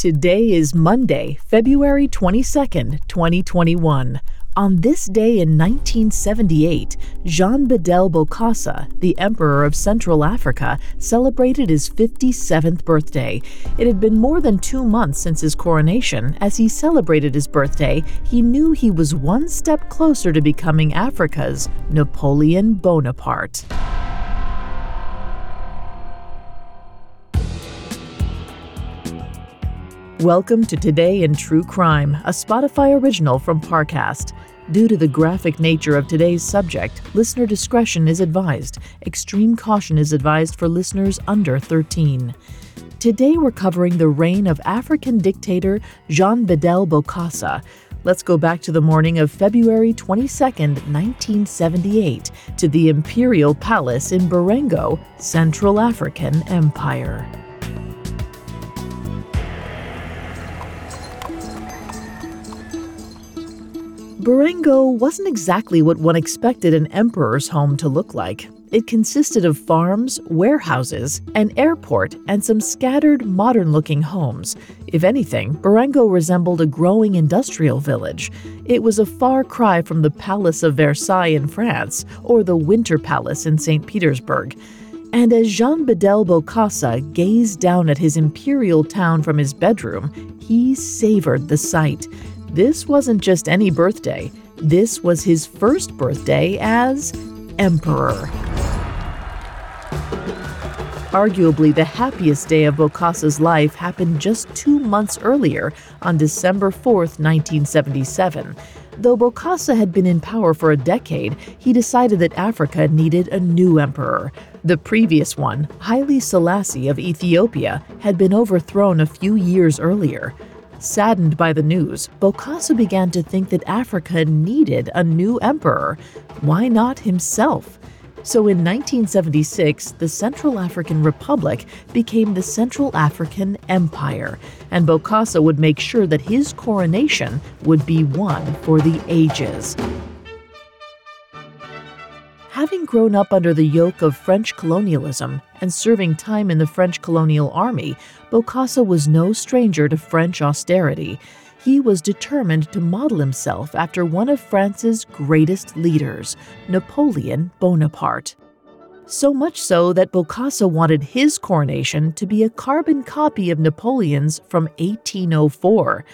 Today is Monday, February 22nd, 2021. On this day in 1978, Jean Bedel Bokassa, the Emperor of Central Africa, celebrated his 57th birthday. It had been more than two months since his coronation. As he celebrated his birthday, he knew he was one step closer to becoming Africa's Napoleon Bonaparte. Welcome to Today in True Crime, a Spotify original from Parcast. Due to the graphic nature of today's subject, listener discretion is advised. Extreme caution is advised for listeners under 13. Today we're covering the reign of African dictator Jean Bedel Bokassa. Let's go back to the morning of February 22, 1978, to the Imperial Palace in Berengo, Central African Empire. Berengo wasn't exactly what one expected an emperor's home to look like. It consisted of farms, warehouses, an airport, and some scattered, modern looking homes. If anything, Berengo resembled a growing industrial village. It was a far cry from the Palace of Versailles in France or the Winter Palace in St. Petersburg. And as Jean Bedel Bokassa gazed down at his imperial town from his bedroom, he savored the sight. This wasn't just any birthday, this was his first birthday as emperor. Arguably, the happiest day of Bokassa's life happened just two months earlier, on December 4, 1977. Though Bokassa had been in power for a decade, he decided that Africa needed a new emperor. The previous one, Haile Selassie of Ethiopia, had been overthrown a few years earlier. Saddened by the news, Bokassa began to think that Africa needed a new emperor. Why not himself? So in 1976, the Central African Republic became the Central African Empire, and Bokassa would make sure that his coronation would be one for the ages. Having grown up under the yoke of French colonialism and serving time in the French colonial army, Bokassa was no stranger to French austerity. He was determined to model himself after one of France's greatest leaders, Napoleon Bonaparte. So much so that Bokassa wanted his coronation to be a carbon copy of Napoleon's from 1804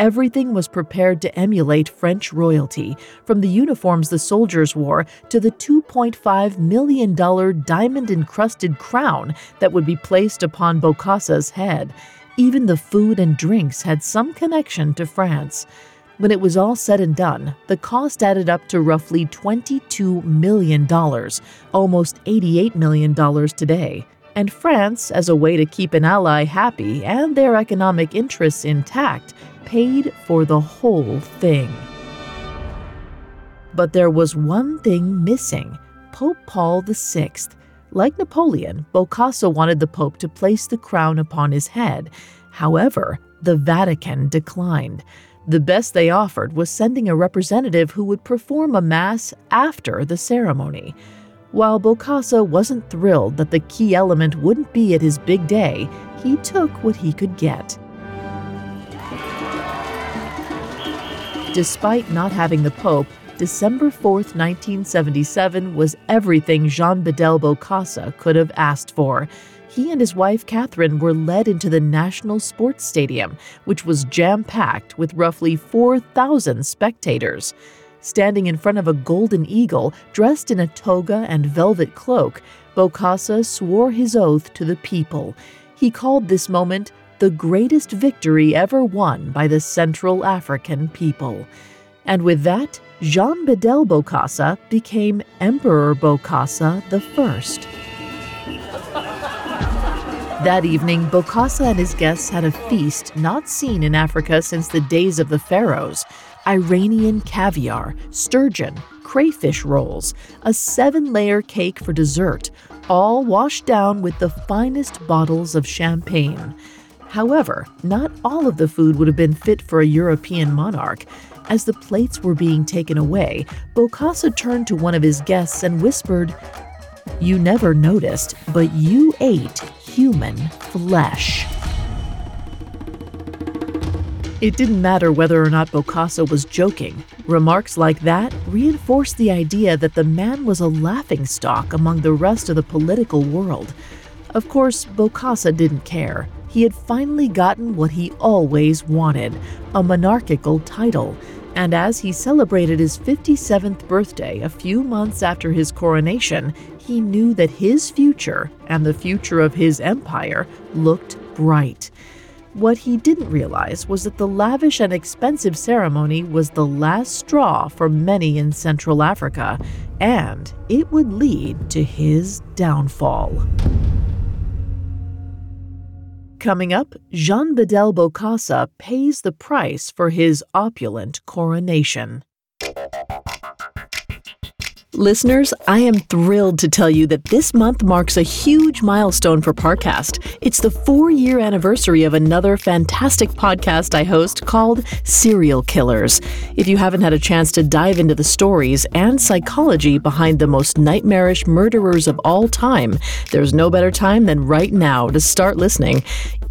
everything was prepared to emulate French royalty, from the uniforms the soldiers wore to the $2.5 million diamond encrusted crown that would be placed upon Bokassa's head. Even the food and drinks had some connection to France. When it was all said and done, the cost added up to roughly $22 million, almost $88 million today. And France, as a way to keep an ally happy and their economic interests intact, paid for the whole thing. But there was one thing missing Pope Paul VI. Like Napoleon, Bokassa wanted the Pope to place the crown upon his head. However, the Vatican declined. The best they offered was sending a representative who would perform a Mass after the ceremony. While Bokassa wasn't thrilled that the key element wouldn't be at his big day, he took what he could get. Despite not having the Pope, December 4, 1977 was everything Jean Bedel Bokassa could have asked for. He and his wife Catherine were led into the National Sports Stadium, which was jam packed with roughly 4,000 spectators. Standing in front of a golden eagle dressed in a toga and velvet cloak, Bokassa swore his oath to the people. He called this moment the greatest victory ever won by the Central African people. And with that, Jean Bedel Bokassa became Emperor Bokassa I. That evening, Bokassa and his guests had a feast not seen in Africa since the days of the pharaohs. Iranian caviar, sturgeon, crayfish rolls, a seven layer cake for dessert, all washed down with the finest bottles of champagne. However, not all of the food would have been fit for a European monarch. As the plates were being taken away, Bokassa turned to one of his guests and whispered, You never noticed, but you ate human flesh. It didn't matter whether or not Bokassa was joking. Remarks like that reinforced the idea that the man was a laughingstock among the rest of the political world. Of course, Bokassa didn't care. He had finally gotten what he always wanted a monarchical title. And as he celebrated his 57th birthday a few months after his coronation, he knew that his future and the future of his empire looked bright. What he didn't realize was that the lavish and expensive ceremony was the last straw for many in Central Africa, and it would lead to his downfall. Coming up, Jean Bedel Bokassa pays the price for his opulent coronation. Listeners, I am thrilled to tell you that this month marks a huge milestone for Parcast. It's the four year anniversary of another fantastic podcast I host called Serial Killers. If you haven't had a chance to dive into the stories and psychology behind the most nightmarish murderers of all time, there's no better time than right now to start listening.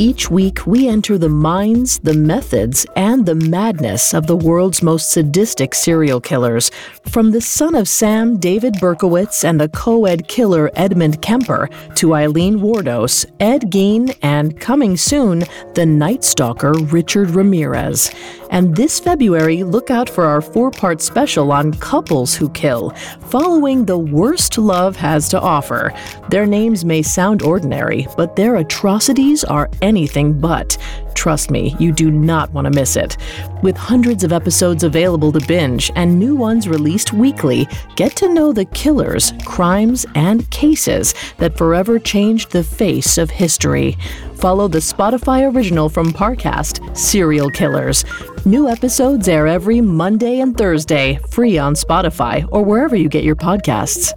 Each week, we enter the minds, the methods, and the madness of the world's most sadistic serial killers. From the son of Sam, David Berkowitz, and the co ed killer Edmund Kemper, to Aileen Wuornos, Ed Gein, and coming soon, the Night Stalker Richard Ramirez. And this February, look out for our four part special on couples who kill, following the worst love has to offer. Their names may sound ordinary, but their atrocities are anything but. Trust me, you do not want to miss it. With hundreds of episodes available to binge and new ones released weekly, get to know the killers, crimes, and cases that forever changed the face of history. Follow the Spotify original from Parcast, Serial Killers. New episodes air every Monday and Thursday, free on Spotify or wherever you get your podcasts.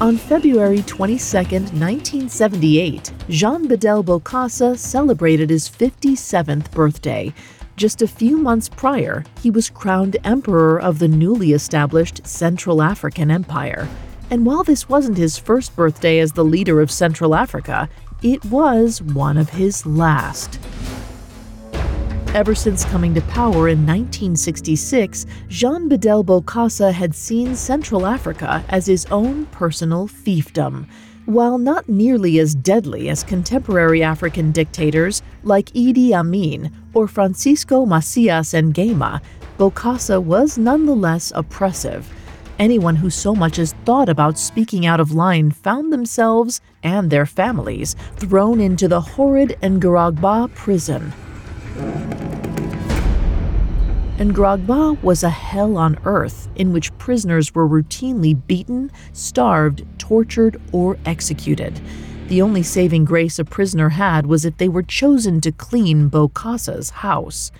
On February 22, 1978, Jean Bedel Bokassa celebrated his 57th birthday. Just a few months prior, he was crowned emperor of the newly established Central African Empire. And while this wasn't his first birthday as the leader of Central Africa, it was one of his last. Ever since coming to power in 1966, Jean Bedel Bokassa had seen Central Africa as his own personal fiefdom. While not nearly as deadly as contemporary African dictators like Idi Amin or Francisco Macias Nguema, Bokassa was nonetheless oppressive. Anyone who so much as thought about speaking out of line found themselves and their families thrown into the horrid Ngaragba prison. Ngaragba was a hell on earth in which prisoners were routinely beaten, starved, tortured, or executed. The only saving grace a prisoner had was if they were chosen to clean Bokassa's house.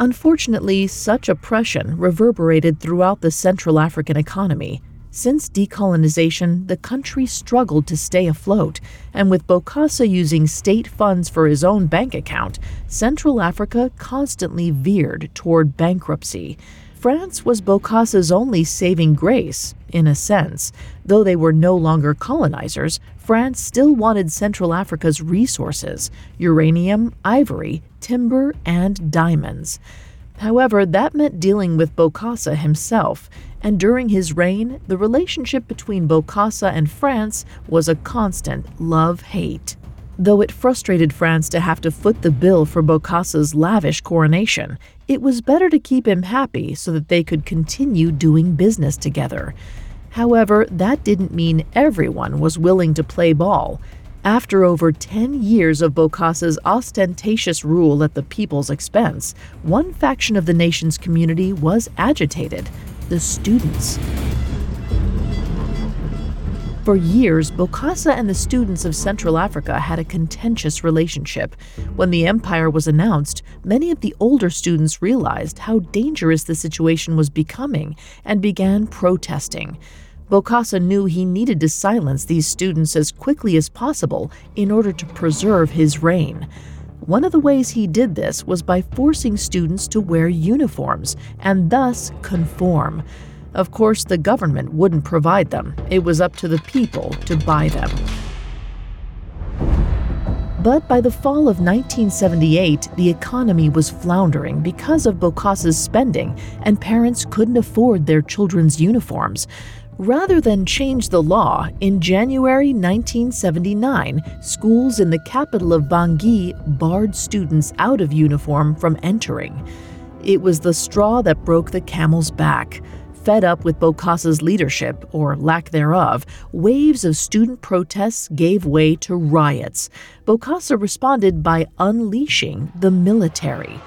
Unfortunately, such oppression reverberated throughout the Central African economy. Since decolonization, the country struggled to stay afloat, and with Bokassa using state funds for his own bank account, Central Africa constantly veered toward bankruptcy. France was Bokassa's only saving grace, in a sense. Though they were no longer colonizers, France still wanted Central Africa's resources uranium, ivory, timber, and diamonds. However, that meant dealing with Bokassa himself, and during his reign, the relationship between Bokassa and France was a constant love hate. Though it frustrated France to have to foot the bill for Bokassa's lavish coronation, it was better to keep him happy so that they could continue doing business together. However, that didn't mean everyone was willing to play ball. After over 10 years of Bokassa's ostentatious rule at the people's expense, one faction of the nation's community was agitated. the students. For years, Bokassa and the students of Central Africa had a contentious relationship. When the empire was announced, many of the older students realized how dangerous the situation was becoming and began protesting. Bokassa knew he needed to silence these students as quickly as possible in order to preserve his reign. One of the ways he did this was by forcing students to wear uniforms and thus conform. Of course, the government wouldn't provide them, it was up to the people to buy them. But by the fall of 1978, the economy was floundering because of Bokassa's spending, and parents couldn't afford their children's uniforms. Rather than change the law, in January 1979, schools in the capital of Bangui barred students out of uniform from entering. It was the straw that broke the camel's back. Fed up with Bokassa's leadership, or lack thereof, waves of student protests gave way to riots. Bokassa responded by unleashing the military.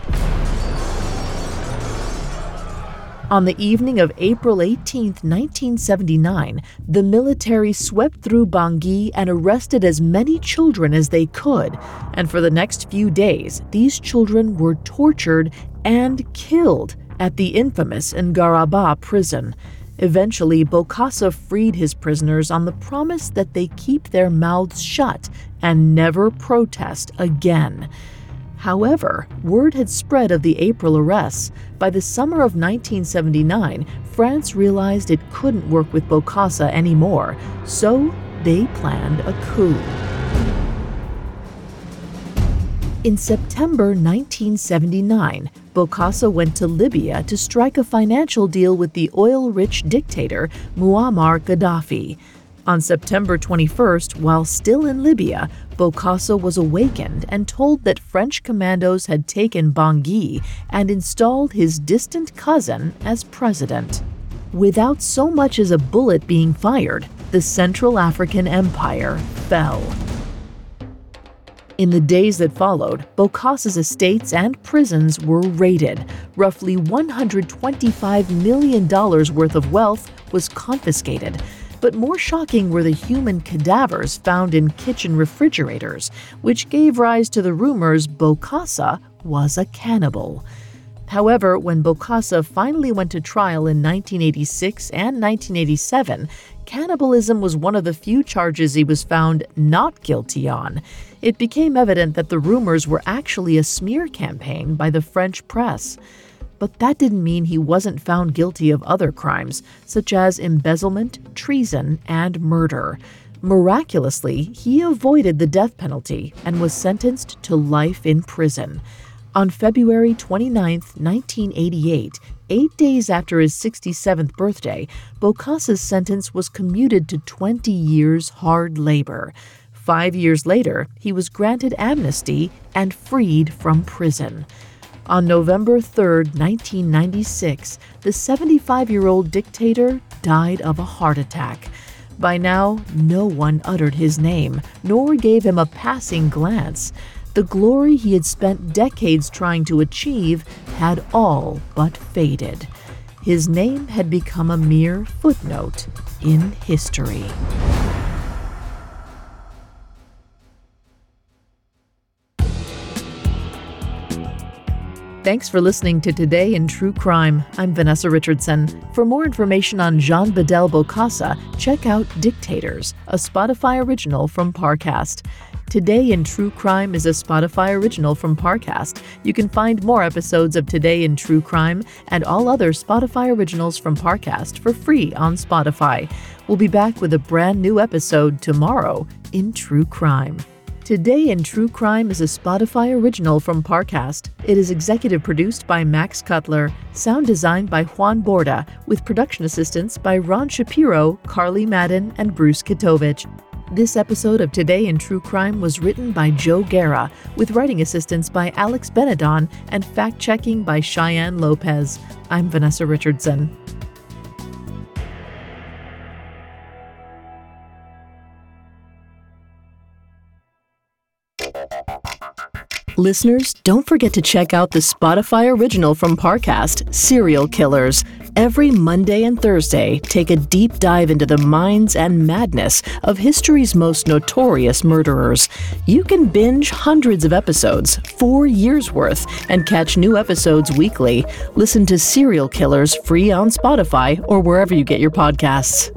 On the evening of April 18, 1979, the military swept through Bangui and arrested as many children as they could. And for the next few days, these children were tortured and killed at the infamous Ngaragba prison. Eventually, Bokassa freed his prisoners on the promise that they keep their mouths shut and never protest again. However, word had spread of the April arrests. By the summer of 1979, France realized it couldn't work with Bokassa anymore, so they planned a coup. In September 1979, Bokassa went to Libya to strike a financial deal with the oil rich dictator Muammar Gaddafi. On September 21st, while still in Libya, Bokassa was awakened and told that French commandos had taken Bangui and installed his distant cousin as president. Without so much as a bullet being fired, the Central African Empire fell. In the days that followed, Bokassa's estates and prisons were raided. Roughly $125 million worth of wealth was confiscated. But more shocking were the human cadavers found in kitchen refrigerators, which gave rise to the rumors Bokassa was a cannibal. However, when Bokassa finally went to trial in 1986 and 1987, cannibalism was one of the few charges he was found not guilty on. It became evident that the rumors were actually a smear campaign by the French press. But that didn't mean he wasn't found guilty of other crimes, such as embezzlement, treason, and murder. Miraculously, he avoided the death penalty and was sentenced to life in prison. On February 29, 1988, eight days after his 67th birthday, Bokassa's sentence was commuted to 20 years hard labor. Five years later, he was granted amnesty and freed from prison. On November 3, 1996, the 75 year old dictator died of a heart attack. By now, no one uttered his name, nor gave him a passing glance. The glory he had spent decades trying to achieve had all but faded. His name had become a mere footnote in history. Thanks for listening to Today in True Crime. I'm Vanessa Richardson. For more information on Jean Bedel Bokassa, check out Dictators, a Spotify original from Parcast. Today in True Crime is a Spotify original from Parcast. You can find more episodes of Today in True Crime and all other Spotify originals from Parcast for free on Spotify. We'll be back with a brand new episode tomorrow in True Crime. Today in True Crime is a Spotify original from Parcast. It is executive produced by Max Cutler, sound designed by Juan Borda, with production assistance by Ron Shapiro, Carly Madden, and Bruce Kitovich. This episode of Today in True Crime was written by Joe Guerra, with writing assistance by Alex Benedon and fact checking by Cheyenne Lopez. I'm Vanessa Richardson. Listeners, don't forget to check out the Spotify original from Parcast, Serial Killers. Every Monday and Thursday, take a deep dive into the minds and madness of history's most notorious murderers. You can binge hundreds of episodes, four years worth, and catch new episodes weekly. Listen to Serial Killers free on Spotify or wherever you get your podcasts.